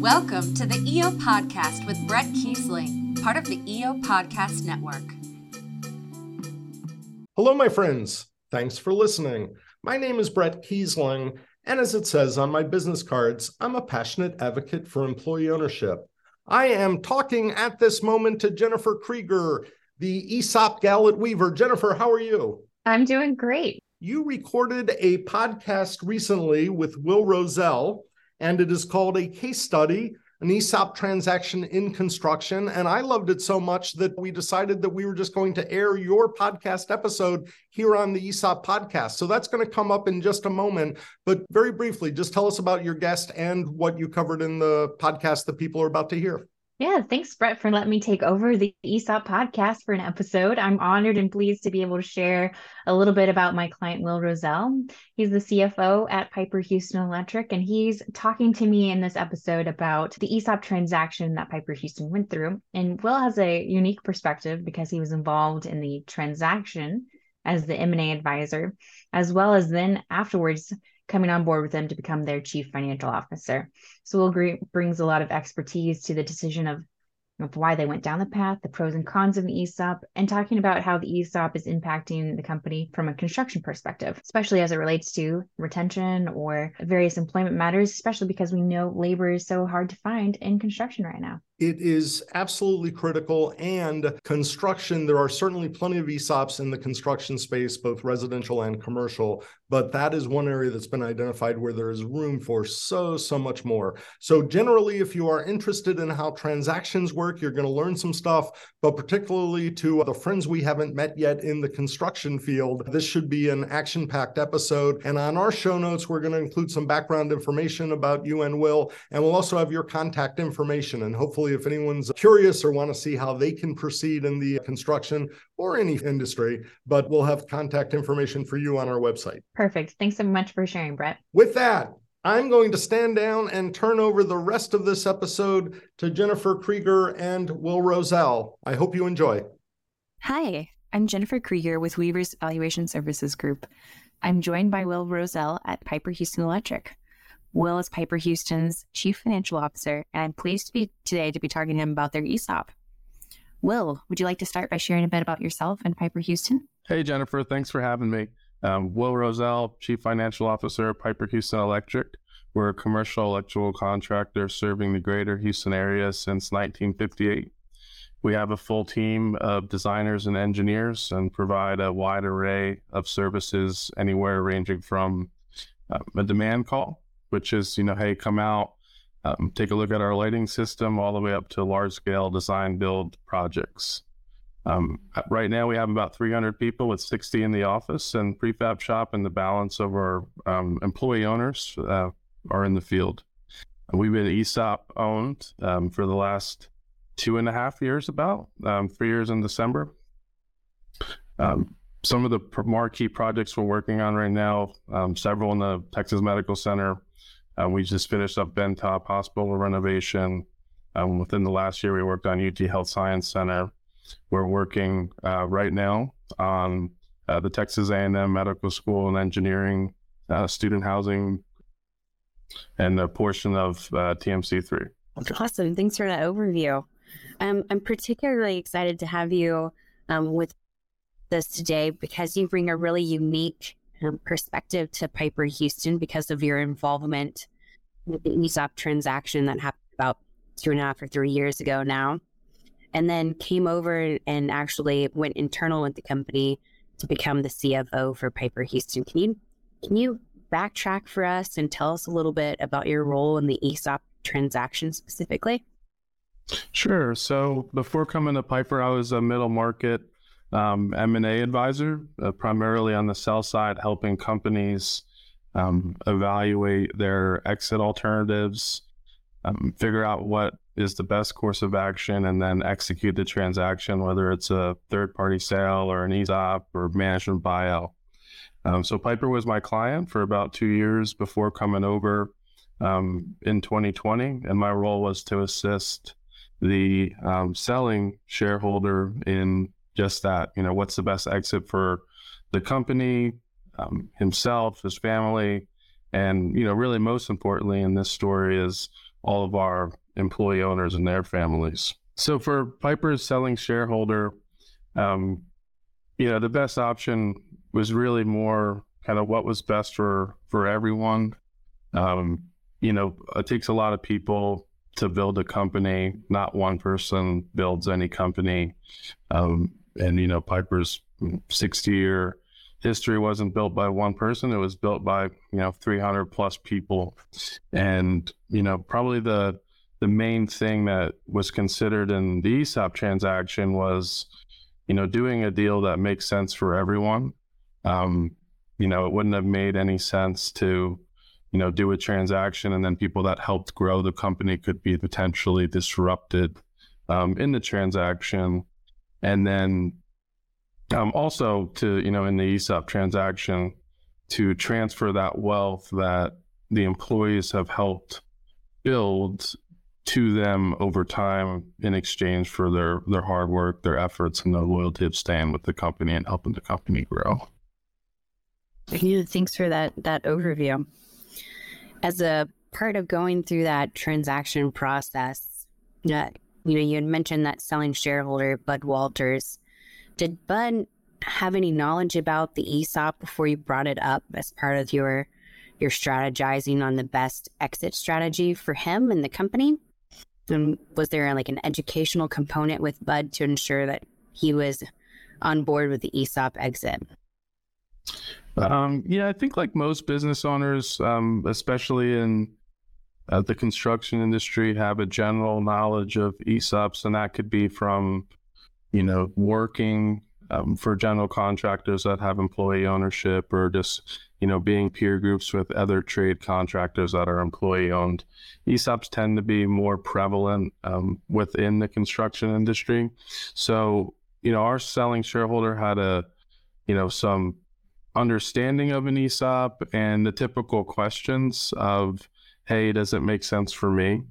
Welcome to the EO Podcast with Bret Keisling, part of the EO Podcast Network. Hello, my friends. Thanks for listening. My name is Bret Keisling, and as it says on my business cards, I'm a passionate advocate for employee ownership. I am talking at this moment to Jennifer Krieger, the ESOP gal at Weaver. Jennifer, how are you? I'm doing great. You recorded a podcast recently with Will Rosell and it is called a case study an ESOP transaction in construction. And I loved it so much that we decided that we were just going to air your podcast episode here on the ESOP podcast. So that's going to come up in just a moment. But very briefly, just tell us about your guest and what you covered in the podcast that people are about to hear. Yeah, thanks, Bret, for letting me take over the ESOP podcast for an episode. I'm honored and pleased to be able to share a little bit about my client, Will Rosell. He's the CFO at Pieper Houston Electric, and he's talking to me in this episode about the ESOP transaction that Pieper Houston went through. And Will has a unique perspective because he was involved in the transaction as the M&A advisor, as well as then afterwards coming on board with them to become their chief financial officer. So Will brings a lot of expertise to the decision of of why they went down the path, the pros and cons of the ESOP, and talking about how the ESOP is impacting the company from a construction perspective, especially as it relates to retention or various employment matters, especially because we know labor is so hard to find in construction right now. It is absolutely critical. And construction, there are certainly plenty of ESOPs in the construction space, both residential and commercial, but that is one area that's been identified where there is room for so, so much more. So, generally, if you are interested in how transactions work, you're going to learn some stuff, but particularly to the friends we haven't met yet in the construction field, this should be an action packed episode. And on our show notes, we're going to include some background information about you and Will, and we'll also have your contact information and hopefully if anyone's curious or want to see how they can proceed in the construction or any industry, but we'll have contact information for you on our website. Perfect. Thanks so much for sharing, Bret. With that, I'm going to stand down and turn over the rest of this episode to Jennifer Krieger and Will Rosell. I hope you enjoy. Hi, I'm Jennifer Krieger with Weaver's Valuation Services Group. I'm joined by Will Rosell at Pieper Houston Electric. Will is Pieper Houston's Chief Financial Officer, and I'm pleased to be today to be talking to him about their ESOP. Will, would you like to start by sharing a bit about yourself and Pieper Houston? Hey, Jennifer. Thanks for having me. Um, Will Rosell, Chief Financial Officer Pieper Houston Electric. We're a commercial electrical contractor serving the greater Houston area since 1958. We have a full team of designers and engineers and provide a wide array of services anywhere ranging from uh, a demand call which is, you know, hey, come out, um, take a look at our lighting system all the way up to large scale design build projects. Um, right now, we have about 300 people with 60 in the office and prefab shop, and the balance of our um, employee owners uh, are in the field. We've been ESOP owned um, for the last two and a half years, about um, three years in December. Um, some of the marquee projects we're working on right now, several in the Texas Medical Center, um, we just finished up Ben Taub Hospital renovation. Um, within the last year, we worked on UT Health Science Center. We're working uh, right now on uh, the Texas A&M Medical School and Engineering uh, student housing and a portion of uh, TMC3. Awesome. Thanks for that overview. Um, I'm particularly excited to have you um, with us today because you bring a really unique perspective to Pieper Houston because of your involvement with the ESOP transaction that happened about two and a half or three years ago now. And then came over and actually went internal with the company to become the CFO for Pieper Houston. Can you can you backtrack for us and tell us a little bit about your role in the ESOP transaction specifically? Sure. So before coming to Pieper, I was a middle market um, M&A advisor, uh, primarily on the sell side, helping companies um, evaluate their exit alternatives, um, figure out what is the best course of action, and then execute the transaction, whether it's a third-party sale or an ESOP or management buyout. Um, so Pieper was my client for about two years before coming over um, in 2020, and my role was to assist the um, selling shareholder in just that. You know, what's the best exit for the company, um, himself, his family, And, you know, really most importantly in this story is all of our employee owners and their families. So for Pieper's selling shareholder, um, you know, the best option was really more kind of what was best for for everyone. Um, you know, it takes a lot of people to build a company. Not one person builds any company. Um, and you know, Pieper's 60 year history wasn't built by one person. It was built by you know 300 plus people, and you know probably the the main thing that was considered in the ESOP transaction was you know doing a deal that makes sense for everyone. Um, you know, it wouldn't have made any sense to you know do a transaction and then people that helped grow the company could be potentially disrupted um, in the transaction and then um, also to you know in the ESOP transaction to transfer that wealth that the employees have helped build to them over time in exchange for their their hard work, their efforts, and their loyalty of staying with the company and helping the company grow. Thanks for that that overview. As a part of going through that transaction process, uh, you know, you had mentioned that selling shareholder Bud Walters did Bud have any knowledge about the ESOP before you brought it up as part of your your strategizing on the best exit strategy for him and the company? And was there like an educational component with Bud to ensure that he was on board with the ESOP exit? Um, yeah, I think like most business owners, um, especially in uh, the construction industry, have a general knowledge of ESOPs, and that could be from you know, working um, for general contractors that have employee ownership or just, you know, being peer groups with other trade contractors that are employee owned. ESOPs tend to be more prevalent um, within the construction industry. So, you know, our selling shareholder had a, you know, some understanding of an ESOP and the typical questions of, hey, does it make sense for me?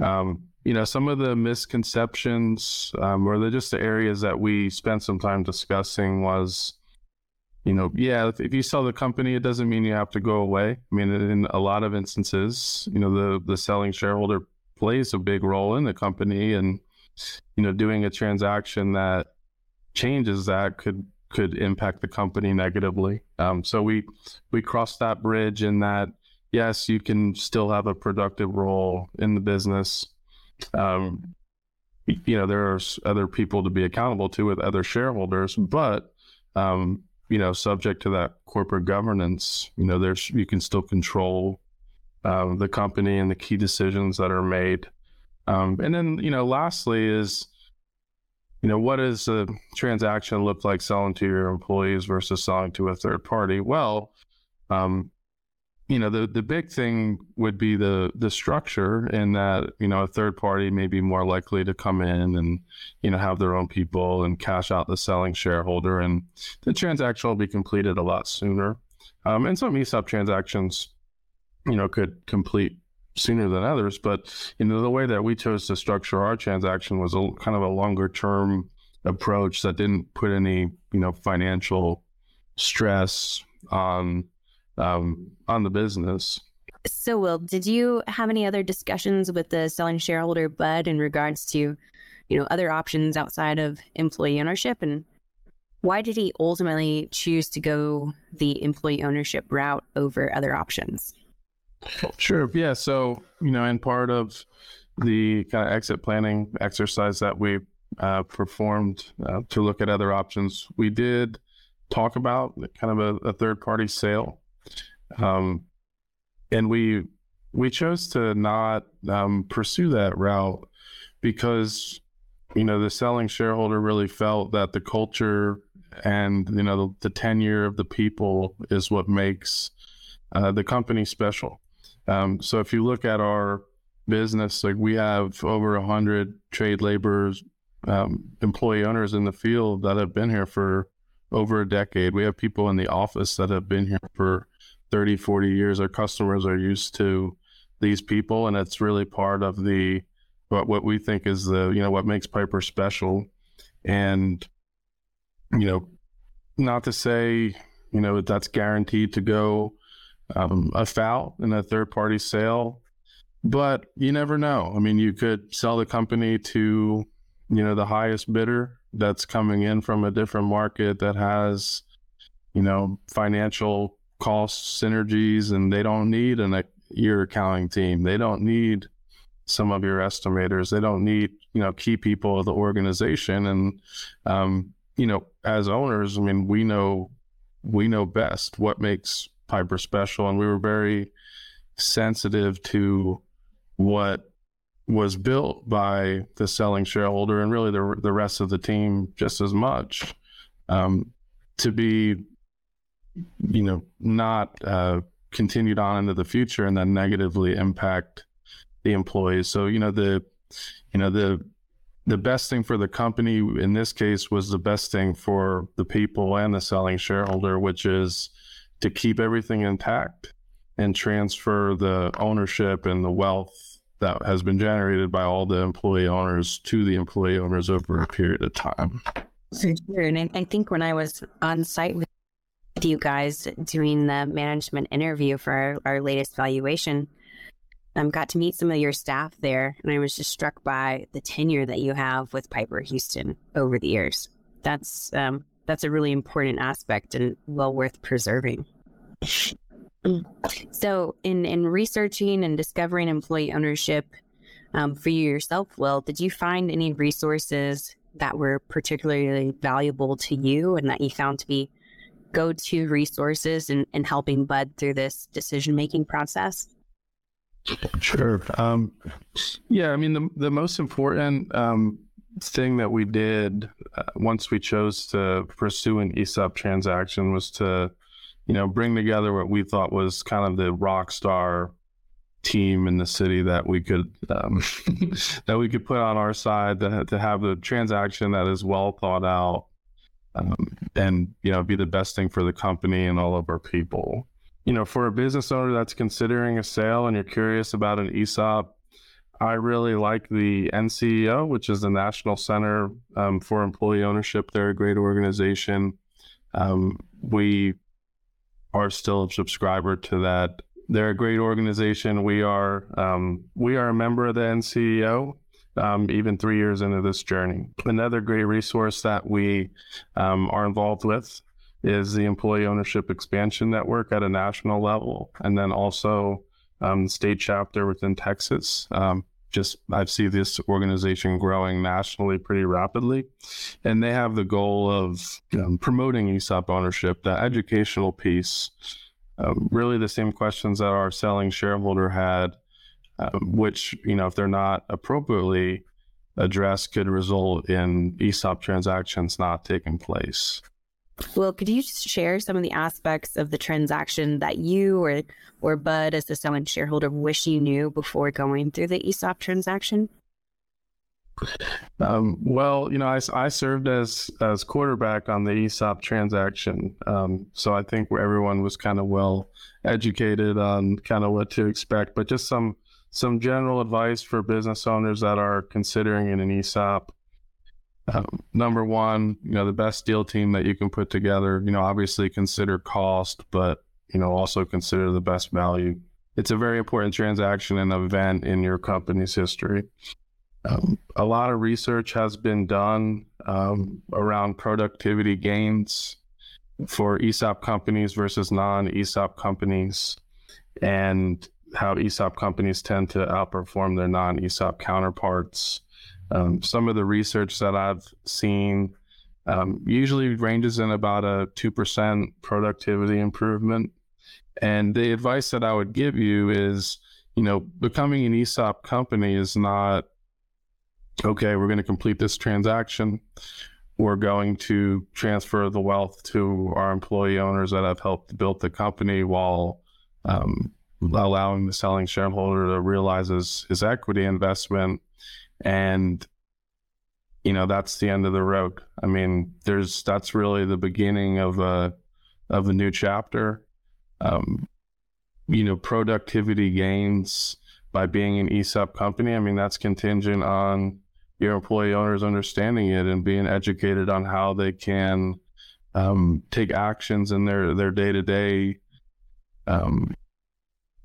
Um, you know, some of the misconceptions um, or the just the areas that we spent some time discussing was, you know, yeah, if, if, you sell the company, it doesn't mean you have to go away. I mean, in a lot of instances, you know, the the selling shareholder plays a big role in the company, and you know, doing a transaction that changes that could could impact the company negatively. Um, so we we crossed that bridge in that yes, you can still have a productive role in the business um, you know, there's other people to be accountable to with other shareholders, but um, you know, subject to that corporate governance, you know, there's you can still control um, the company and the key decisions that are made. Um, and then, you know, lastly is, you know, what does a transaction look like selling to your employees versus selling to a third party? Well, um, you know the the big thing would be the the structure in that you know a third party may be more likely to come in and you know have their own people and cash out the selling shareholder and the transaction will be completed a lot sooner. Um, and some ESOP transactions you know could complete sooner than others but you know the way that we chose to structure our transaction was a kind of a longer term approach that didn't put any you know financial stress on um, on the business. So, Will, did you have any other discussions with the selling shareholder Bud in regards to, you know, other options outside of employee ownership, and why did he ultimately choose to go the employee ownership route over other options? Sure. Yeah. So, you know, and part of the kind of exit planning exercise that we uh, performed uh, to look at other options, we did talk about kind of a, a third party sale um, and we we chose to not um, pursue that route because you know the selling shareholder really felt that the culture and you know the, the tenure of the people is what makes uh, the company special. Um, so if you look at our business, like we have over a hundred trade laborers, um, employee owners in the field that have been here for over a decade. We have people in the office that have been here for 30, 40 years, our customers are used to these people, and it's really part of the what what we think is the you know what makes Pieper special, and you know, not to say you know that's guaranteed to go um, foul in a third party sale. But you never know. I mean, you could sell the company to, you know, the highest bidder that's coming in from a different market that has, you know, financial cost synergies and they don't need an your accounting team. They don't need some of your estimators. They don't need, you know, key people of the organization. And, um, you know, as owners, I mean, we know, we know best what makes Pieper special. And we were very sensitive to what was built by the selling shareholder and really the, the rest of the team just as much um, to be, you know, not uh, continued on into the future and then negatively impact the employees. So, you know, the, you know, the, the best thing for the company in this case was the best thing for the people and the selling shareholder, which is to keep everything intact and transfer the ownership and the wealth that has been generated by all the employee owners to the employee owners over a period of time. And I think when I was on site with you guys doing the management interview for our, our latest valuation, um, got to meet some of your staff there, and I was just struck by the tenure that you have with Pieper Houston over the years. That's um, that's a really important aspect and well worth preserving. So, in in researching and discovering employee ownership um, for you yourself, Will, did you find any resources that were particularly valuable to you and that you found to be go to resources in, in helping Bud through this decision making process? Sure. Um, yeah, I mean, the, the most important um, thing that we did uh, once we chose to pursue an ESOP transaction was to, you know, bring together what we thought was kind of the rock star team in the city that we could um, that we could put on our side to, to have the transaction that is well thought out um, and you know be the best thing for the company and all of our people. You know for a business owner that's considering a sale and you're curious about an esop i really like the nceo which is the national center um, for employee ownership. They're a great organization. Um, we are still a subscriber to that. They're a great organization. We are um, we are a member of the nceo um, even three years into this journey. Another great resource that we um, are involved with is the Employee Ownership Expansion Network at a national level, and then also um, state chapter within Texas. Um, just I see this organization growing nationally pretty rapidly, and they have the goal of um, promoting ESOP ownership, the educational piece. Um, really, the same questions that our selling shareholder had um, which you know if they're not appropriately addressed could result in ESOP transactions not taking place. Well, could you just share some of the aspects of the transaction that you or or Bud as the selling shareholder wish you knew before going through the ESOP transaction? Um, well, you know, I, I served as as quarterback on the ESOP transaction, um, so I think everyone was kind of well educated on kind of what to expect. But just some some general advice for business owners that are considering an ESOP. Um, number one, you know, the best deal team that you can put together, you know, obviously consider cost, but, you know, also consider the best value. It's a very important transaction and event in your company's history. Um, a lot of research has been done um, around productivity gains for ESOP companies versus non ESOP companies. And how ESOP companies tend to outperform their non ESOP counterparts. Um, some of the research that I've seen um, usually ranges in about a 2% productivity improvement. And the advice that I would give you is, you know, becoming an ESOP company is not, okay, we're going to complete this transaction. We're going to transfer the wealth to our employee owners that have helped build the company while um, allowing the selling shareholder to realize his, his equity investment. And, you know, that's the end of the road. I mean, there's, that's really the beginning of a, of a new chapter. Um, you know, productivity gains by being an ESOP company. I mean, that's contingent on your employee owners understanding it and being educated on how they can um, take actions in their their day to day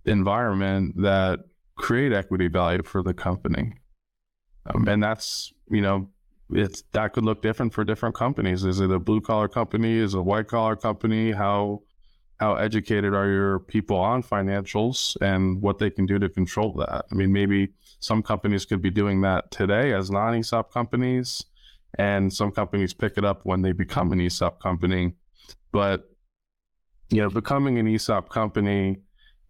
environment that create equity value for the company. Um, and that's, you know, it's that could look different for different companies. Is it a blue collar company? Is it a white collar company? How how educated are your people on financials and what they can do to control that? I mean, maybe some companies could be doing that today as non ESOP companies, and some companies pick it up when they become an ESOP company. But you know, becoming an ESOP company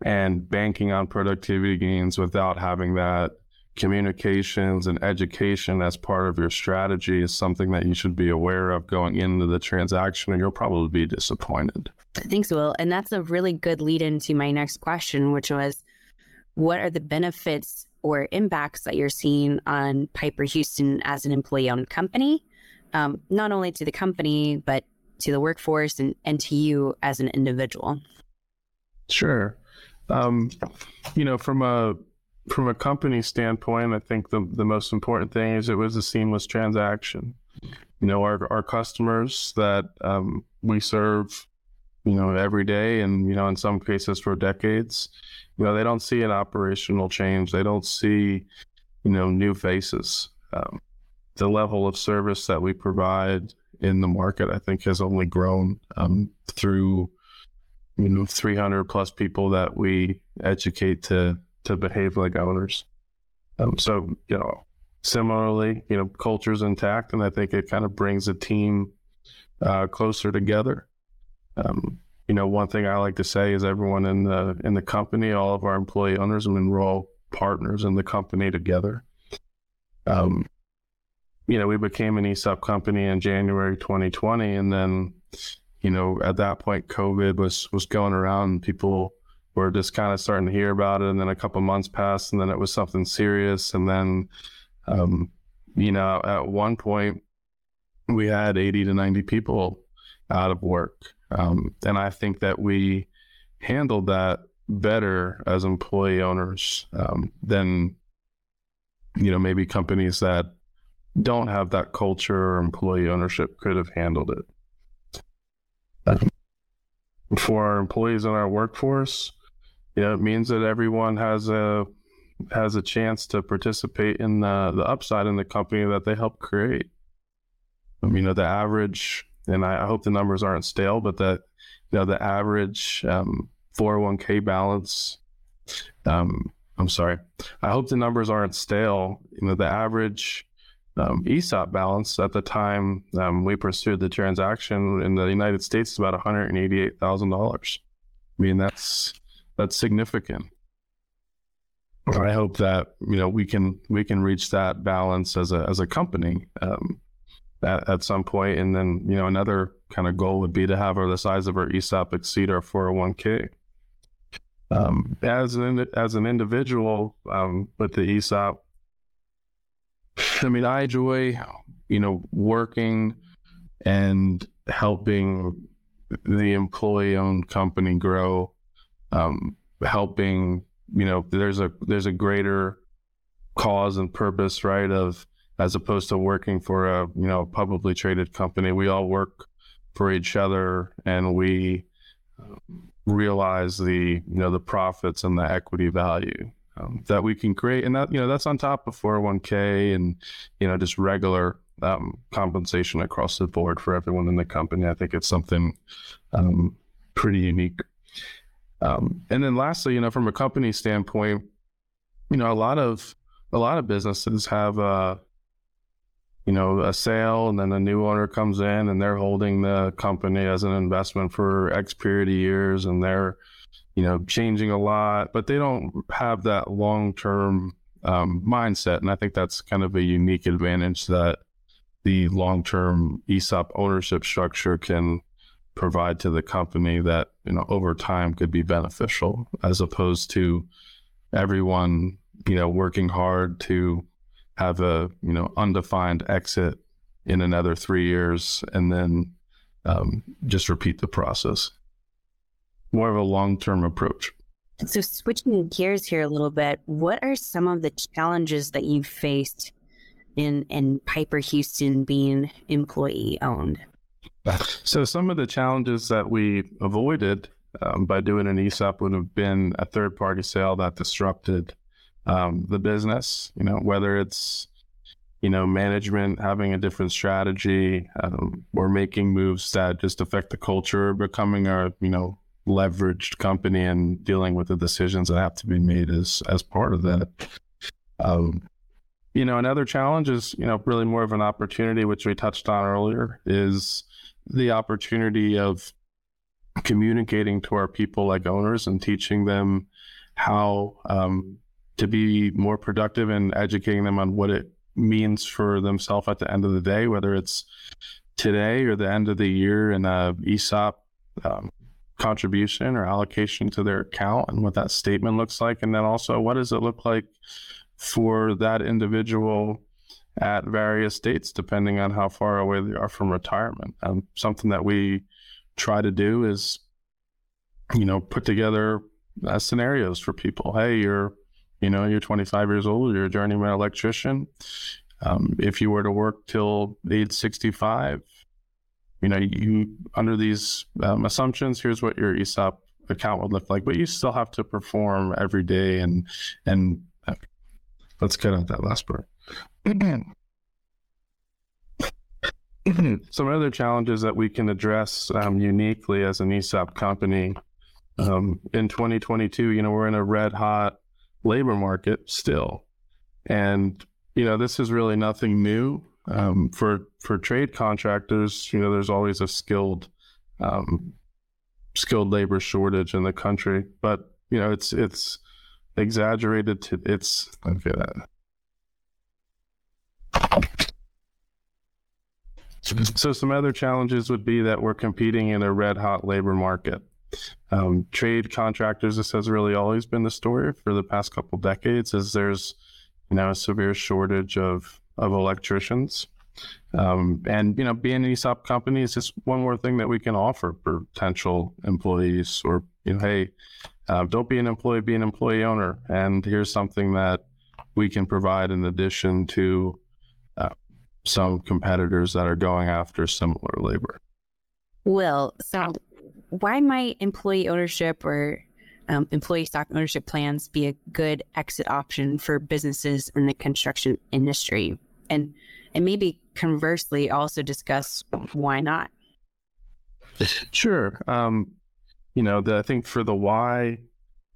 and banking on productivity gains without having that communications and education as part of your strategy is something that you should be aware of going into the transaction, and you'll probably be disappointed. Thanks, Will. And that's a really good lead into my next question, which was what are the benefits or impacts that you're seeing on Pieper Houston as an employee owned company, um, not only to the company, but to the workforce and, and to you as an individual? Sure. Um, you know, from a from a company standpoint, I think the, the most important thing is it was a seamless transaction. You know, our, our customers that um, we serve, you know, every day and, you know, in some cases for decades, you know, they don't see an operational change. They don't see, you know, new faces. Um, the level of service that we provide in the market, I think, has only grown um, through, you know, 300 plus people that we educate to to behave like owners. Um, so, you know, similarly, you know, culture's intact, and I think it kind of brings a team uh, closer together. Um, you know, one thing I like to say is everyone in the in the company, all of our employee owners, I mean, we're all partners in the company together. Um, you know, we became an ESOP company in January 2020, and then, you know, at that point, COVID was was going around. People we're just kind of starting to hear about it. And then a couple months passed, and then it was something serious. And then, um, you know, at one point, we had 80 to 90 people out of work. Um, and I think that we handled that better as employee owners um, than, you know, maybe companies that don't have that culture or employee ownership could have handled it. Um, for our employees in our workforce, you know, it means that everyone has a has a chance to participate in the, the upside in the company that they help create. Um, you know, the average, and I, I, hope the numbers aren't stale, but that you know the average um, 401k balance. Um, I'm sorry. I hope the numbers aren't stale. You know, the average um, ESOP balance at the time um, we pursued the transaction in the United States is about $188,000. I mean, that's that's significant. I hope that you know we can we can reach that balance as a as a company um, at, at some point, and then you know another kind of goal would be to have our, the size of our ESOP exceed our 401k. Um, as an as an individual um, with the ESOP, I mean I enjoy you know working and helping the employee-owned company grow um, helping you know there's a there's a greater cause and purpose right of as opposed to working for a you know publicly traded company. We all work for each other and we um, realize the you know the profits and the equity value um, that we can create. And that you know that's on top of 401k and you know just regular um, compensation across the board for everyone in the company. I think it's something um, pretty unique. Um, and then lastly, you know, from a company standpoint, you know, a lot of a lot of businesses have a uh, you know a sale and then a new owner comes in and they're holding the company as an investment for X period of years and they're you know changing a lot, but they don't have that long term um, mindset, and I think that's kind of a unique advantage that the long term ESOP ownership structure can provide to the company that you know over time could be beneficial as opposed to everyone you know working hard to have a you know undefined exit in another three years and then um, just repeat the process more of a long-term approach so switching gears here a little bit what are some of the challenges that you've faced in in Pieper houston being employee owned so some of the challenges that we avoided um, by doing an ESOP would have been a third party sale that disrupted um, the business. You know, whether it's you know management having a different strategy um, or making moves that just affect the culture, becoming a you know leveraged company and dealing with the decisions that have to be made as as part of that. Um, you know, another challenge is you know really more of an opportunity, which we touched on earlier, is the opportunity of communicating to our people like owners and teaching them how um, to be more productive and educating them on what it means for themselves at the end of the day, whether it's today or the end of the year in a ESOP um, contribution or allocation to their account and what that statement looks like. And then also, what does it look like for that individual at various dates, depending on how far away they are from retirement? Um, something that we try to do is, you know, put together uh, scenarios for people. Hey, you're, you know, you're 25 years old, you're a journeyman electrician. Um, if you were to work till age 65, you know, you under these um, assumptions, here's what your ESOP account would look like, but you still have to perform every day. And and uh, let's get at that last part. Some other challenges that we can address um, uniquely as an ESOP company um, in 2022, you know, we're in a red hot labor market still. And, you know, this is really nothing new. Um, for for trade contractors, you know, there's always a skilled um, skilled labor shortage in the country, but you know, it's it's exaggerated to it's okay that so some other challenges would be that we're competing in a red hot labor market. Um, trade contractors, this has really always been the story for the past couple decades, is there's you know a severe shortage of of electricians. Um, and you know, being an ESOP company is just one more thing that we can offer potential employees. Or you know, hey, uh, don't be an employee, be an employee owner. And here's something that we can provide in addition to uh, some competitors that are going after similar labor. Will, so why might employee ownership or um, employee stock ownership plans be a good exit option for businesses in the construction industry? And and maybe conversely also discuss why not. Sure. Um, you know, the, I think for the why,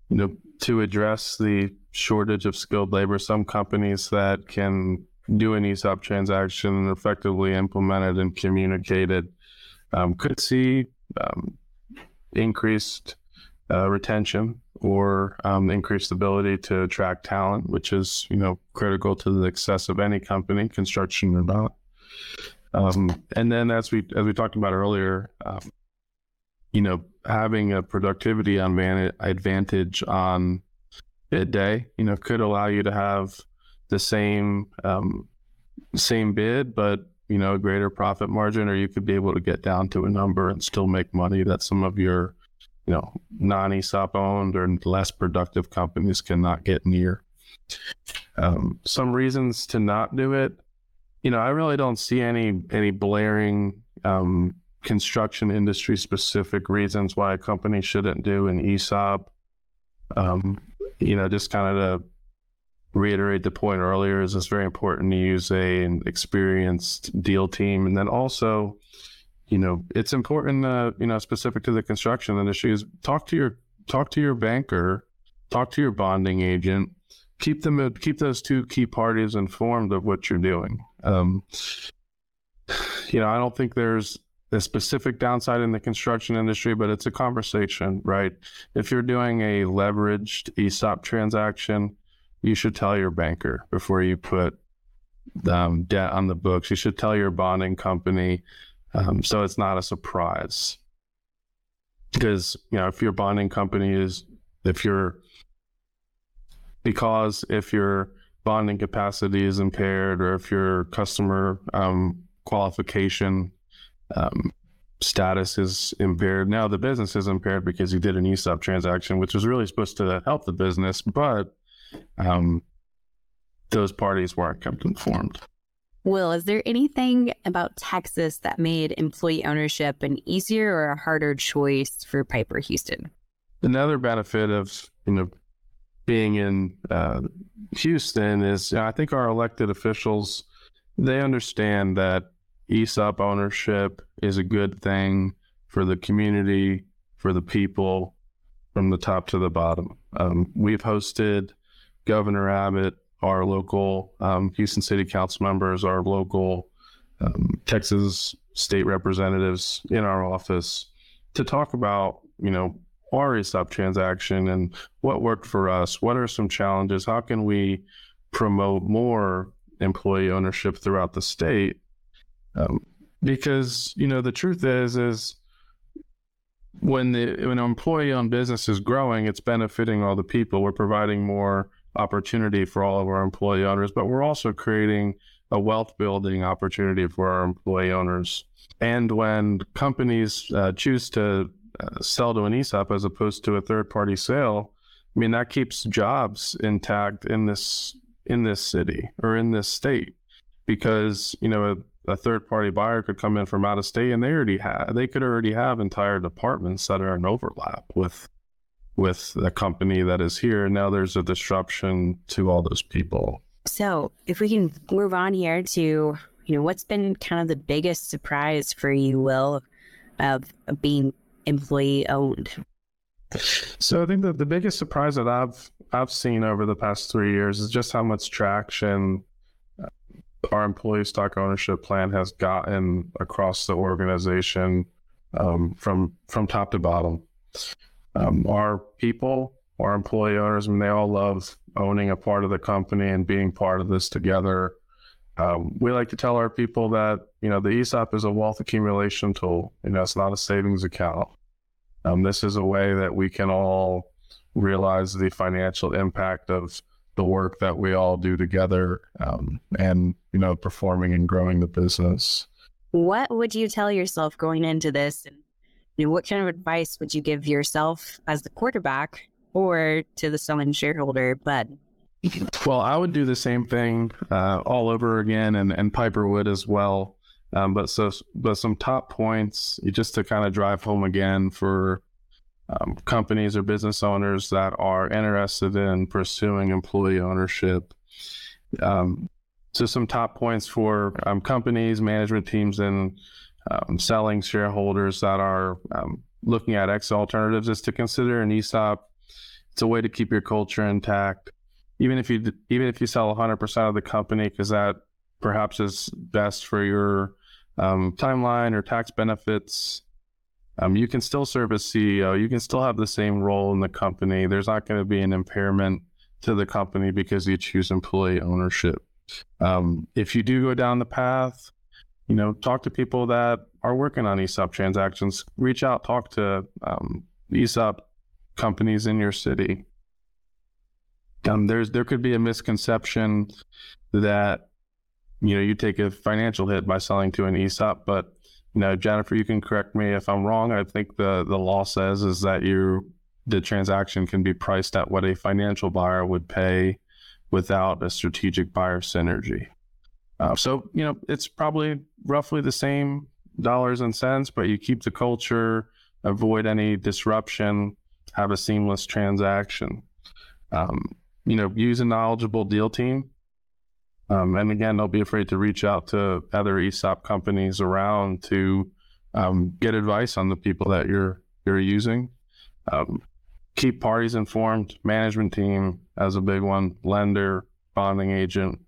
you know, to address the shortage of skilled labor, some companies that can do an ESOP transaction and effectively implement it and communicate it um, could see um, increased uh, retention or um, increased ability to attract talent, which is you know critical to the success of any company, construction or not. Um, and then, as we as we talked about earlier, um, you know, having a productivity advantage on bid day, you know, could allow you to have the same um, same bid, but you know, a greater profit margin, or you could be able to get down to a number and still make money that some of your you know, non-ESOP owned or less productive companies cannot get near. Um, some reasons to not do it, you know, I really don't see any any blaring um, construction industry specific reasons why a company shouldn't do an ESOP. Um, you know, just kind of to reiterate the point earlier, is it's very important to use a an experienced deal team, and then also you know, it's important, uh, you know, specific to the construction industry is talk to your talk to your banker, talk to your bonding agent, keep them keep those two key parties informed of what you're doing. Um, you know, I don't think there's a specific downside in the construction industry, but it's a conversation, right? If you're doing a leveraged ESOP transaction, you should tell your banker before you put um, debt on the books. You should tell your bonding company um, so it's not a surprise because, you know, if your bonding company is, if your, because if your bonding capacity is impaired or if your customer um, qualification um, status is impaired. Now the business is impaired because you did an ESOP transaction, which was really supposed to help the business, but um, those parties weren't kept informed. Will, is there anything about Texas that made employee ownership an easier or a harder choice for Pieper Houston? Another benefit of you know being in uh, Houston is I think our elected officials they understand that ESOP ownership is a good thing for the community, for the people, from the top to the bottom. Um, we've hosted Governor Abbott, our local um, Houston City Council members, our local um, Texas state representatives in our office to talk about, you know, our ESOP transaction and what worked for us. What are some challenges? How can we promote more employee ownership throughout the state? Um, because you know the truth is is when the when an employee owned business is growing, it's benefiting all the people. We're providing more opportunity for all of our employee owners, but we're also creating a wealth building opportunity for our employee owners. And when companies uh, choose to uh, sell to an ESOP as opposed to a third party sale, I mean that keeps jobs intact in this in this city or in this state because you know a, a third party buyer could come in from out of state and they already have they could already have entire departments that are in overlap with with a company that is here. Now there's a disruption to all those people. So if we can move on here to you know what's been kind of the biggest surprise for you, Will, of, of being employee owned? So I think that the biggest surprise that I've I've seen over the past three years is just how much traction uh, our employee stock ownership plan has gotten across the organization um, from from top to bottom. Um, our people, our employee owners, I mean, they all love owning a part of the company and being part of this together. Um, we like to tell our people that you know the ESOP is a wealth accumulation tool. You know, it's not a savings account. Um, this is a way that we can all realize the financial impact of the work that we all do together um, and you know performing and growing the business what would you tell yourself going into this and you know, what kind of advice would you give yourself as the quarterback or to the selling shareholder but well i would do the same thing uh, all over again and, and Pieper would as well um, but so but some top points just to kind of drive home again for um, companies or business owners that are interested in pursuing employee ownership. Um, so, some top points for um, companies, management teams, and um, selling shareholders that are um, looking at exit alternatives is to consider an ESOP. It's a way to keep your culture intact, even if you even if you sell 100% of the company, because that perhaps is best for your um, timeline or tax benefits um, you can still serve as CEO. You can still have the same role in the company. There's not going to be an impairment to the company because you choose employee ownership. Um, if you do go down the path, you know, talk to people that are working on ESOP transactions. Reach out, talk to um, ESOP companies in your city. Um, there's there could be a misconception that you know you take a financial hit by selling to an ESOP, but you know, Jennifer, you can correct me if I'm wrong. I think the the law says is that you the transaction can be priced at what a financial buyer would pay without a strategic buyer synergy. Uh, so you know, it's probably roughly the same dollars and cents, but you keep the culture, avoid any disruption, have a seamless transaction. Um, you know, use a knowledgeable deal team um, and again, don't be afraid to reach out to other ESOP companies around to um, get advice on the people that you're you're using. Um, keep parties informed. Management team as a big one. Lender, bonding agent.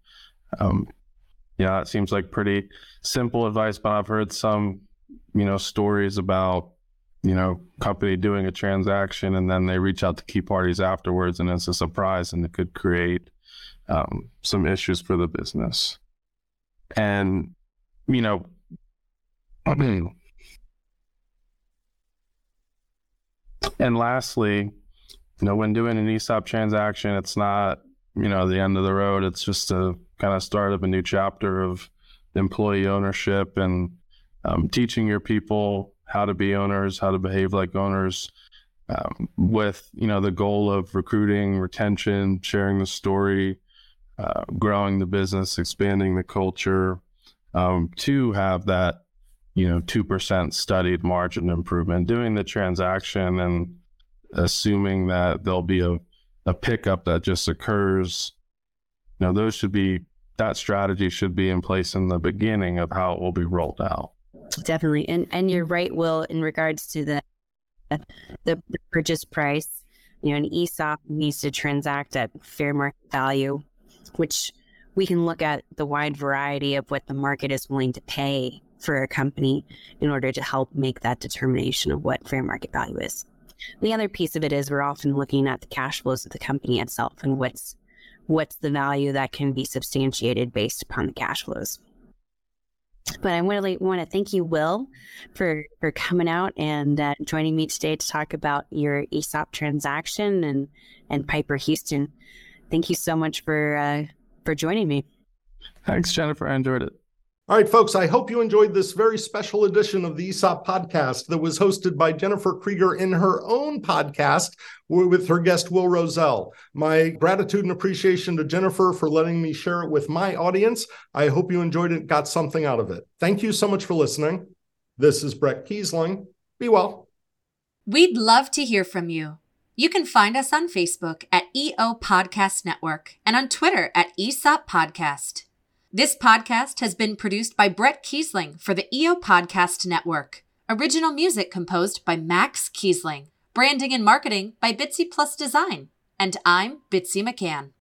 Yeah, it seems like pretty simple advice, but I've heard some, you know, stories about you know, company doing a transaction and then they reach out to key parties afterwards and it's a surprise and it could create um, some issues for the business. And, you know, and lastly, you know, when doing an ESOP transaction, it's not, you know, the end of the road. It's just a kind of start up a new chapter of employee ownership and um, teaching your people how to be owners, how to behave like owners, um, with you know the goal of recruiting, retention, sharing the story, uh, growing the business, expanding the culture, um, to have that, you know, 2% studied margin improvement, doing the transaction and assuming that there'll be a, a pickup that just occurs. You know, those should be, that strategy should be in place in the beginning of how it will be rolled out. Definitely. And, and you're right, Will, in regards to the, the, purchase price, you know, an ESOP needs to transact at fair market value which we can look at the wide variety of what the market is willing to pay for a company in order to help make that determination of what fair market value is. The other piece of it is we're often looking at the cash flows of the company itself and what's what's the value that can be substantiated based upon the cash flows. But I really want to thank you, Will, for for coming out and uh, joining me today to talk about your ESOP transaction and and Pieper Houston thank you so much for uh, for joining me. Thanks, Jennifer. I enjoyed it. All right, folks, I hope you enjoyed this very special edition of the ESOP podcast that was hosted by Jennifer Krieger in her own podcast with her guest, Will Rosell. My gratitude and appreciation to Jennifer for letting me share it with my audience. I hope you enjoyed it, got something out of it. Thank you so much for listening. This is Bret Keisling. Be well. We'd love to hear from you. You can find us on Facebook at EO Podcast Network and on Twitter at ESOP Podcast. This podcast has been produced by Bret Keisling for the EO Podcast Network. Original music composed by Max Keisling. Branding and marketing by Bitsy Plus Design. And I'm Bitsy McCann.